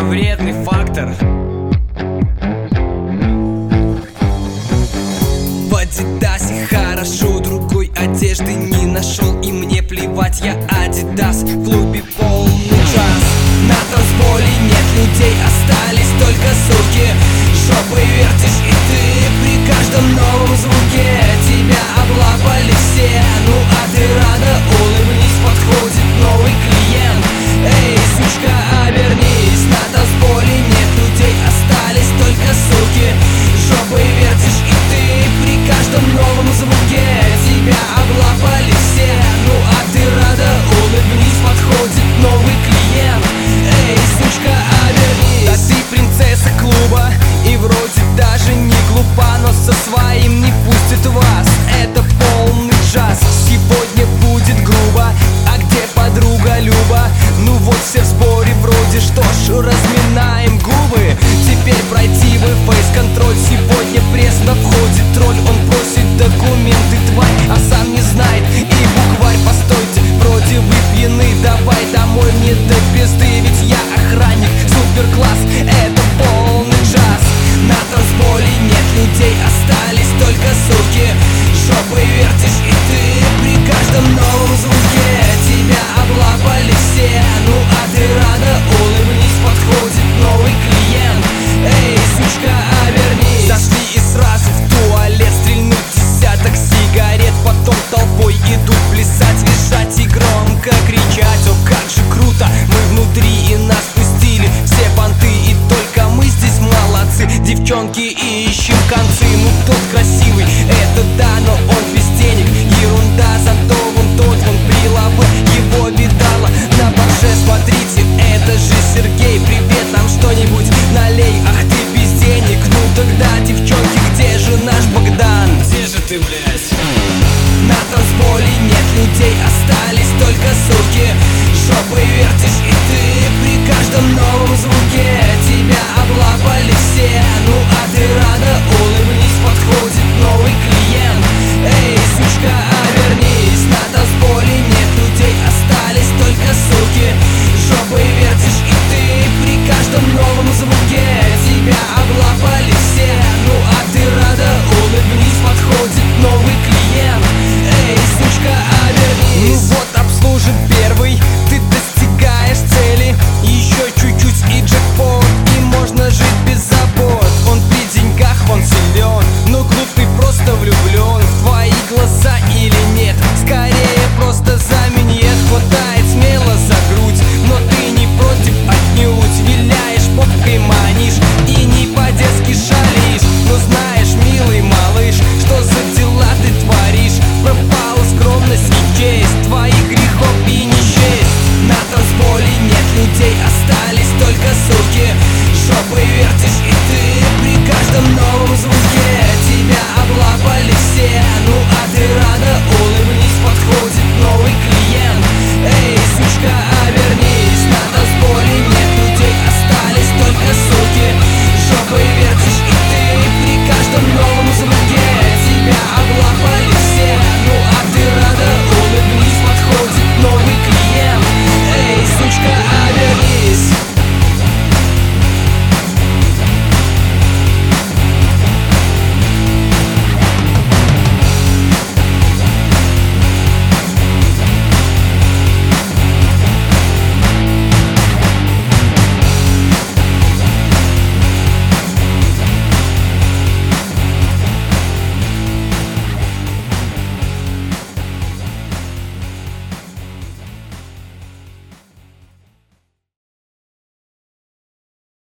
это вредный фактор. В Адидасе хорошо, другой одежды не нашел. сегодня будет грубо А где подруга Люба? Ну вот все в сборе вроде Что ж, разминаем губы somos o que